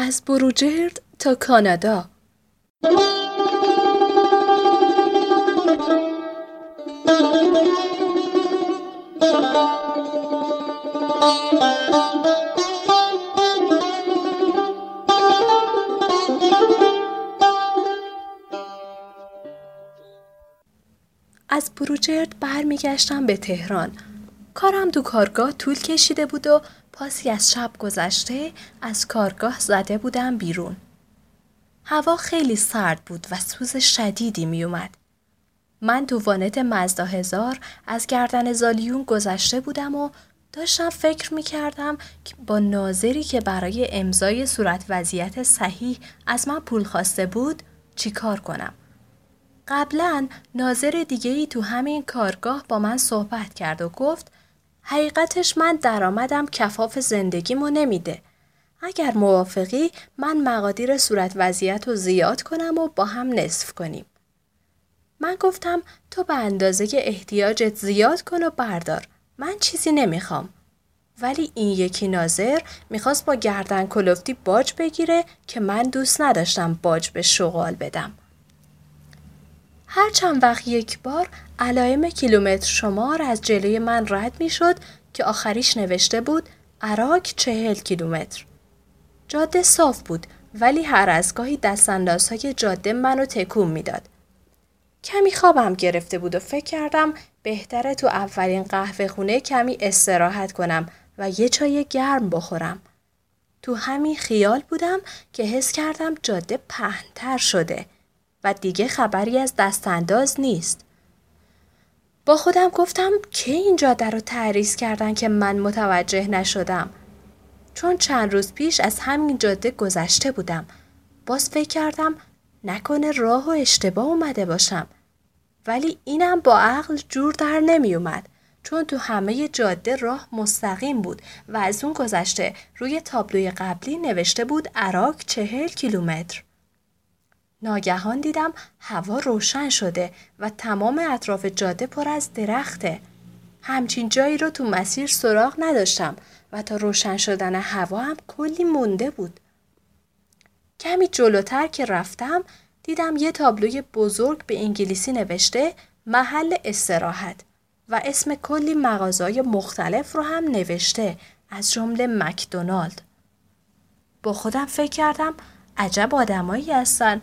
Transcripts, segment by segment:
از بروجرد تا کانادا از بروجرد برمیگشتم به تهران. کارم دو کارگاه طول کشیده بود و پاسی از شب گذشته از کارگاه زده بودم بیرون. هوا خیلی سرد بود و سوز شدیدی می اومد. من تو وانت مزدا هزار از گردن زالیون گذشته بودم و داشتم فکر می کردم که با ناظری که برای امضای صورت وضعیت صحیح از من پول خواسته بود چیکار کنم. قبلا ناظر دیگه ای تو همین کارگاه با من صحبت کرد و گفت حقیقتش من درآمدم کفاف زندگیمو نمیده. اگر موافقی من مقادیر صورت وضعیت رو زیاد کنم و با هم نصف کنیم. من گفتم تو به اندازه احتیاجت زیاد کن و بردار. من چیزی نمی‌خوام. ولی این یکی ناظر می‌خواست با گردن کلفتی باج بگیره که من دوست نداشتم باج به شغال بدم. هر چند وقت یک بار علائم کیلومتر شمار از جلوی من رد می شد که آخریش نوشته بود عراک چهل کیلومتر. جاده صاف بود ولی هر از گاهی های جاده منو تکون می‌داد. کمی خوابم گرفته بود و فکر کردم بهتره تو اولین قهوه خونه کمی استراحت کنم و یه چای گرم بخورم. تو همین خیال بودم که حس کردم جاده پهنتر شده. و دیگه خبری از دستانداز نیست. با خودم گفتم که این جاده رو تعریض کردن که من متوجه نشدم. چون چند روز پیش از همین جاده گذشته بودم. باز فکر کردم نکنه راه و اشتباه اومده باشم. ولی اینم با عقل جور در نمی اومد. چون تو همه جاده راه مستقیم بود و از اون گذشته روی تابلوی قبلی نوشته بود عراق چهل کیلومتر. ناگهان دیدم هوا روشن شده و تمام اطراف جاده پر از درخته. همچین جایی رو تو مسیر سراغ نداشتم و تا روشن شدن هوا هم کلی مونده بود. کمی جلوتر که رفتم دیدم یه تابلوی بزرگ به انگلیسی نوشته محل استراحت و اسم کلی مغازهای مختلف رو هم نوشته از جمله مکدونالد. با خودم فکر کردم عجب آدمایی هستن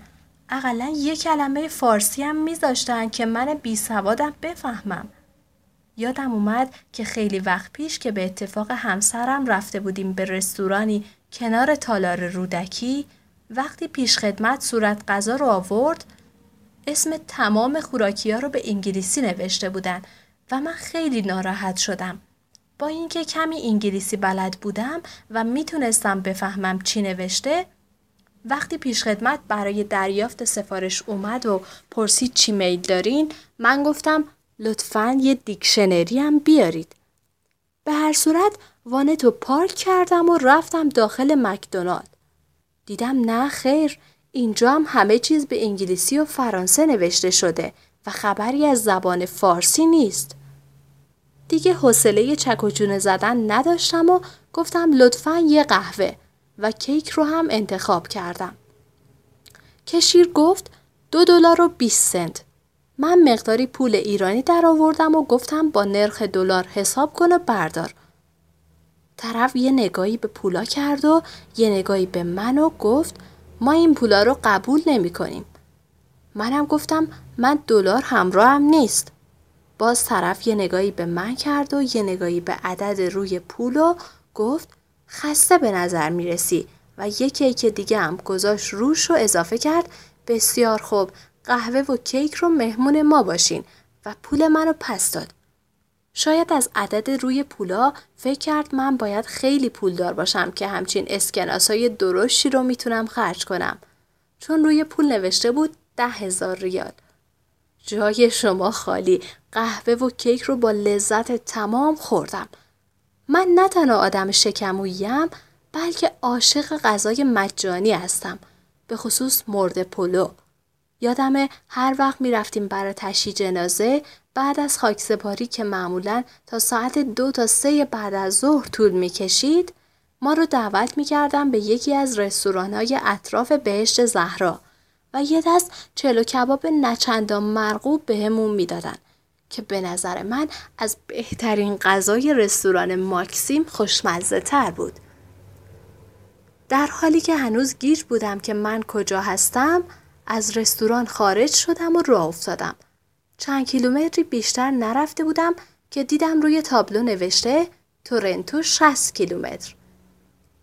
اقلا یه کلمه فارسی هم میذاشتن که من بی سوادم بفهمم. یادم اومد که خیلی وقت پیش که به اتفاق همسرم رفته بودیم به رستورانی کنار تالار رودکی وقتی پیش خدمت صورت غذا رو آورد اسم تمام خوراکی ها رو به انگلیسی نوشته بودن و من خیلی ناراحت شدم. با اینکه کمی انگلیسی بلد بودم و می‌تونستم بفهمم چی نوشته وقتی پیشخدمت برای دریافت سفارش اومد و پرسید چی میل دارین من گفتم لطفا یه دیکشنری هم بیارید. به هر صورت وانتو پارک کردم و رفتم داخل مکدونالد. دیدم نه خیر اینجا هم همه چیز به انگلیسی و فرانسه نوشته شده و خبری از زبان فارسی نیست. دیگه حوصله چک و زدن نداشتم و گفتم لطفا یه قهوه و کیک رو هم انتخاب کردم. کشیر گفت دو دلار و 20 سنت. من مقداری پول ایرانی در آوردم و گفتم با نرخ دلار حساب کنه بردار. طرف یه نگاهی به پولا کرد و یه نگاهی به من و گفت ما این پولا رو قبول نمی کنیم. منم گفتم من دلار همراه هم نیست. باز طرف یه نگاهی به من کرد و یه نگاهی به عدد روی پول و گفت خسته به نظر می رسی و یک کیک دیگه هم گذاشت روش رو اضافه کرد بسیار خوب قهوه و کیک رو مهمون ما باشین و پول منو پس داد. شاید از عدد روی پولا فکر کرد من باید خیلی پولدار باشم که همچین اسکناس های درشتی رو می‌تونم خرج کنم. چون روی پول نوشته بود ده هزار ریال. جای شما خالی قهوه و کیک رو با لذت تمام خوردم. من نه تنها آدم شکموییم بلکه عاشق غذای مجانی هستم به خصوص مرد پلو. یادم هر وقت می رفتیم برای تشییع جنازه بعد از خاک سپاری که معمولا تا ساعت دو تا سه بعد از ظهر طول می کشید ما رو دعوت می‌کردن به یکی از رستورانهای اطراف بهشت زهرا و یه دست چلو کباب نچندان مرغوب بهمون می‌دادن. که به نظر من از بهترین غذای رستوران ماکسیم خوشمزه تر بود. در حالی که هنوز گیج بودم که من کجا هستم از رستوران خارج شدم و راه افتادم. چند کیلومتری بیشتر نرفته بودم که دیدم روی تابلو نوشته تورنتو 60 کیلومتر.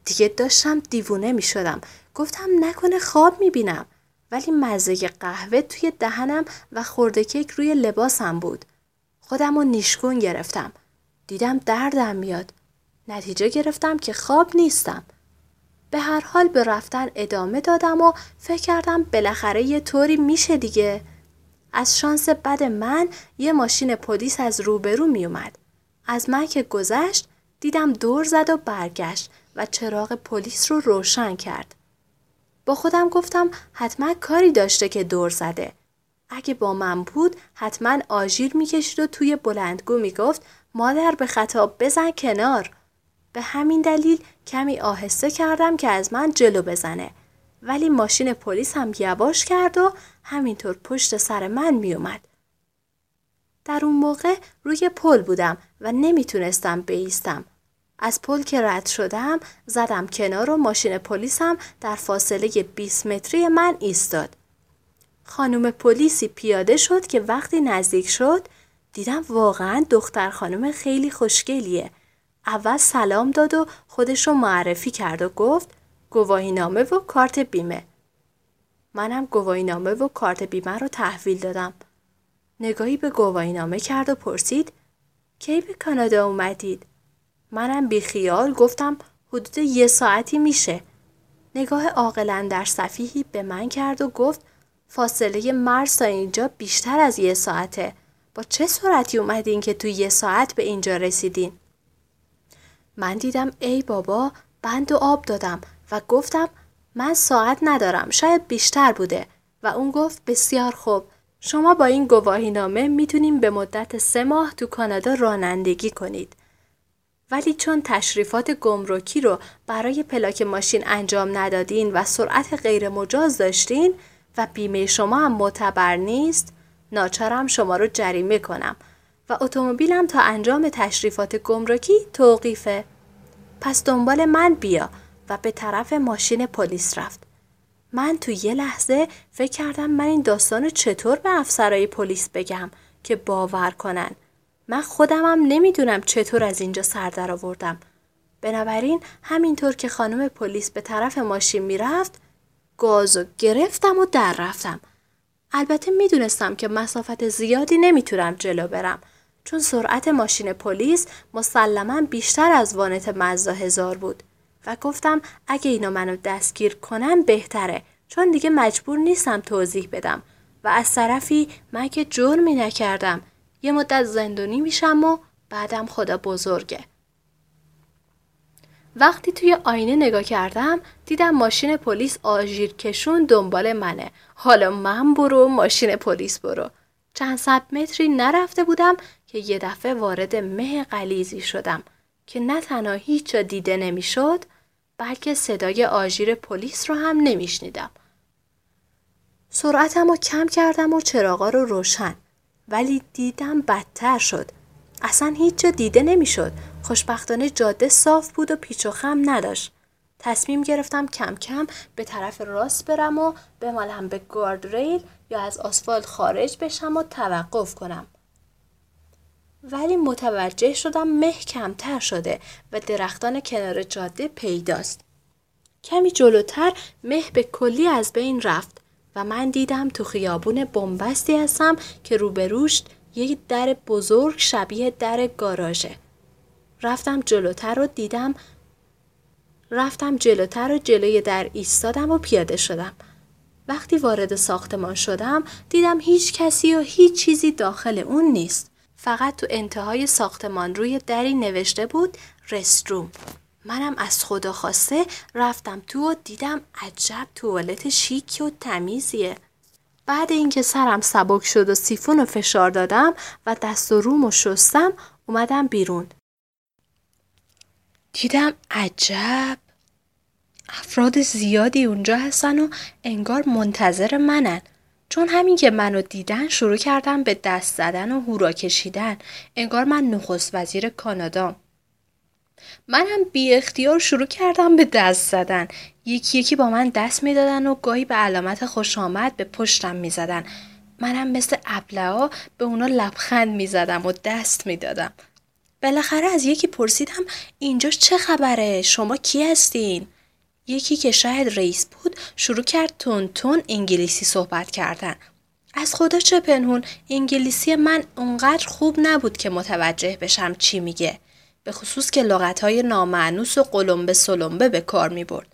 دیگه داشتم دیوونه می شدم. گفتم نکنه خواب می بینم. ولی مزه قهوه توی دهنم و خورده کیک روی لباسم بود. خودم رو نیشگون گرفتم. دیدم دردم میاد. نتیجه گرفتم که خواب نیستم. به هر حال به رفتن ادامه دادم و فکر کردم بالاخره یه طوری میشه دیگه. از شانس بد من یه ماشین پلیس از روبرو میومد. از من که گذشت دیدم دور زد و برگشت و چراغ پلیس رو روشن کرد. با خودم گفتم حتما کاری داشته که دور زده. اگه با من بود حتما آژیر می‌کشید و توی بلندگو می‌گفت مادر به خطا بزن کنار. به همین دلیل کمی آهسته کردم که از من جلو بزنه. ولی ماشین پلیس هم یواش کرد و همینطور پشت سر من میومد. در اون موقع روی پل بودم و نمی‌تونستم بیستم. از پل که رد شدم زدم کنار و ماشین پلیسم در فاصله 20 متری من ایستاد. خانم پلیسی پیاده شد که وقتی نزدیک شد دیدم واقعا دختر خانم خیلی خوشگلیه. اول سلام داد و خودش رو معرفی کرد و گفت گواهی نامه و کارت بیمه. منم گواهی نامه و کارت بیمه رو تحویل دادم. نگاهی به گواهی نامه کرد و پرسید کی به کانادا اومدید؟ منم بیخیال گفتم حدود یه ساعتی میشه. نگاه عاقلا در صفیحی به من کرد و گفت فاصله مرز تا اینجا بیشتر از یه ساعته. با چه سرعتی اومدین که تو یه ساعت به اینجا رسیدین؟ من دیدم ای بابا بند و آب دادم و گفتم من ساعت ندارم شاید بیشتر بوده و اون گفت بسیار خوب شما با این گواهی نامه می‌تونیم به مدت سه ماه تو کانادا رانندگی کنید. ولی چون تشریفات گمرکی رو برای پلاک ماشین انجام ندادین و سرعت غیر مجاز داشتین و بیمه شما هم معتبر نیست ناچارم شما رو جریمه کنم. و اتومبیلم تا انجام تشریفات گمرکی توقیفه. پس دنبال من بیا و به طرف ماشین پلیس رفت. من تو یه لحظه فکر کردم من این داستان چطور به افسرهای پلیس بگم که باور کنن. من خودمم نمی‌دونم چطور از اینجا سر در آوردم. بنابراین همینطور که خانم پلیس به طرف ماشین می‌رفت گازو گرفتم و در رفتم. البته می‌دونستم که مسافت زیادی نمی‌تونم جلو برم. چون سرعت ماشین پلیس مسلما بیشتر از وانت مزدا هزار بود. و گفتم اگه اینا منو دستگیر کنن بهتره چون دیگه مجبور نیستم توضیح بدم. و از طرفی من که جرمی نکردم. یه مدت زندونی میشم و بعدم خدا بزرگه. وقتی توی آینه نگاه کردم دیدم ماشین پلیس آژیر کشون دنبال منه. حالا من برو ماشین پلیس برو. چند صد متری نرفته بودم که یه دفعه وارد مه قلیزی شدم که نه تنها هیچ دیده نمی‌شد بلکه صدای آژیر پلیس رو هم نمیشنیدم. سرعتم رو کم کردم و چراغا رو روشن ولی دیدم بدتر شد. اصلا هیچ جا دیده نمی‌شد. خوشبختانه جاده صاف بود و پیچ و خم نداشت. تصمیم گرفتم کم کم به طرف راست برم و بمالم به گارد ریل یا از آسفالت خارج بشم و توقف کنم. ولی متوجه شدم مه کمتر شده و درختان کنار جاده پیداست. کمی جلوتر مه به کلی از بین رفت و من دیدم تو خیابون بنبستی هستم که روبروش یک در بزرگ شبیه در گاراژه. رفتم جلوتر و دیدم رفتم جلوتر و جلوی در ایستادم و پیاده شدم. وقتی وارد ساختمان شدم دیدم هیچ کسی و هیچ چیزی داخل اون نیست. فقط تو انتهای ساختمان روی دری نوشته بود رستروم. منم از خدا خواسته رفتم تو و دیدم عجب توالت شیک و تمیزیه. بعد اینکه سرم سبک شد و سیفون و فشار دادم و دست و روم و شستم اومدم بیرون. دیدم عجب. افراد زیادی اونجا هستن و انگار منتظر منن. چون همین که منو دیدن شروع کردم به دست زدن و هورا کشیدن. انگار من نخست وزیر کانادا منم بی اختیار شروع کردم به دست زدن. یکی یکی با من دست می‌دادن و گاهی به علامت خوش آمد به پشتم می‌زدن. منم مثل ابلهها به اونا لبخند می‌زدم و دست می‌دادم. بالاخره از یکی پرسیدم اینجا چه خبره شما کی هستین یکی که شاید رئیس بود شروع کرد تون تون انگلیسی صحبت کردن از خدا چه پنهون انگلیسی من اونقدر خوب نبود که متوجه بشم چی میگه به خصوص که لغتهای نامعنوس و قلمبه سلمبه به کار می برد.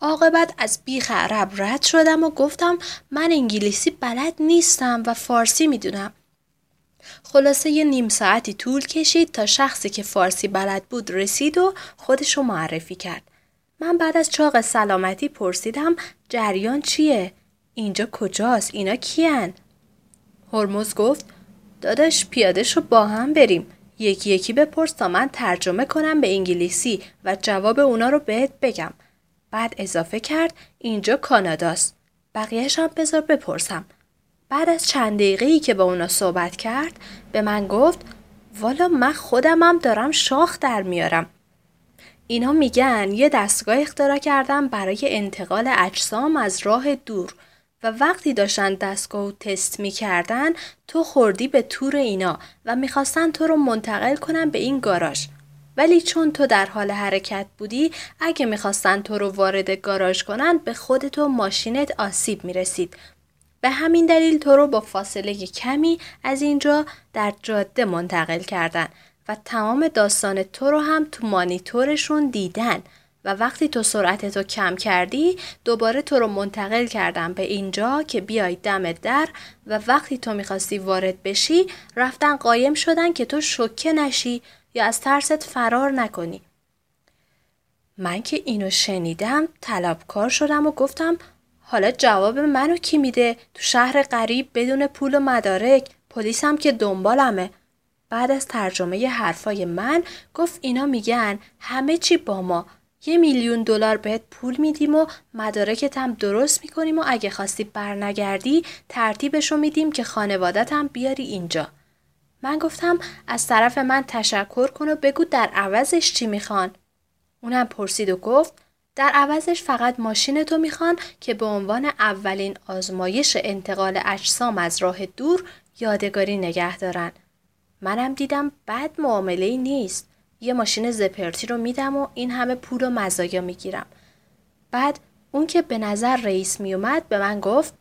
عاقبت از بیخ عرب رد شدم و گفتم من انگلیسی بلد نیستم و فارسی می‌دونم. خلاصه یه نیم ساعتی طول کشید تا شخصی که فارسی بلد بود رسید و خودشو معرفی کرد. من بعد از چاق سلامتی پرسیدم جریان چیه؟ اینجا کجاست؟ اینا کیان؟ هرمز گفت داداش پیاده شو با هم بریم. یکی یکی بپرس تا من ترجمه کنم به انگلیسی و جواب اونا رو بهت بگم. بعد اضافه کرد اینجا کاناداست. بقیهش هم بذار بپرسم. بعد از چند دقیقه که با اونا صحبت کرد به من گفت والا من خودمم دارم شاخ در میارم. اینا میگن یه دستگاه اختراع کردم برای انتقال اجسام از راه دور و وقتی داشتن دستگاه تست می‌کردن تو خوردی به تور اینا و می‌خواستن تو رو منتقل کنن به این گاراژ ولی چون تو در حال حرکت بودی اگه می‌خواستن تو رو وارد گاراژ کنن به خودت و ماشینت آسیب می‌رسید به همین دلیل تو رو با فاصله کمی از اینجا در جاده منتقل کردن و تمام داستان تو رو هم تو مانیتورشون دیدن و وقتی تو سرعتتو کم کردی دوباره تو رو منتقل کردم به اینجا که بیای دم در و وقتی تو می‌خواستی وارد بشی رفتن قایم شدن که تو شکه نشی یا از ترست فرار نکنی. من که اینو شنیدم طلبکار شدم و گفتم حالا جواب منو کی میده تو شهر غریب بدون پول و مدارک پلیسم که دنبالمه بعد از ترجمه حرفای من گفت اینا میگن همه چی با ما یه میلیون دلار بهت پول میدیم و مدارکت هم درست می‌کنیم و اگه خواستی برنگردی ترتیبشو میدیم که خانوادت هم بیاری اینجا. من گفتم از طرف من تشکر کن و بگو در عوضش چی می‌خوان. اونم پرسید و گفت در عوضش فقط ماشین تو می‌خوان که به عنوان اولین آزمایش انتقال اجسام از راه دور یادگاری نگه دارن. منم دیدم بد معامله نیست. یه ماشین زپرتی رو میدم و این همه پول و مزایا می‌گیرم. بعد اون که به نظر رئیس میومد به من گفت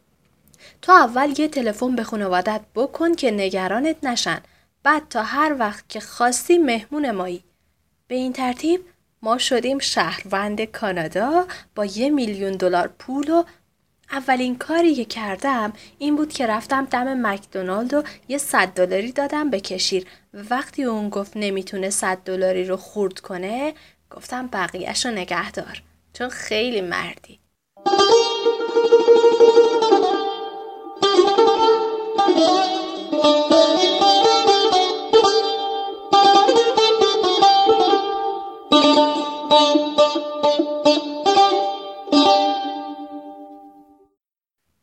تو اول یه تلفن به خانوادت بکن که نگرانت نشن. بعد تا هر وقت که خواستی مهمون مایی. به این ترتیب ما شدیم شهروند کانادا با یه میلیون دلار پول و اولین کاری که کردم این بود که رفتم دم مکدونالد و یه صد دلاری دادم به کشیر. وقتی اون گفت نمی‌تونه صد دلاری رو خورد کنه گفتم بقیهش رو نگه دار چون خیلی مردی.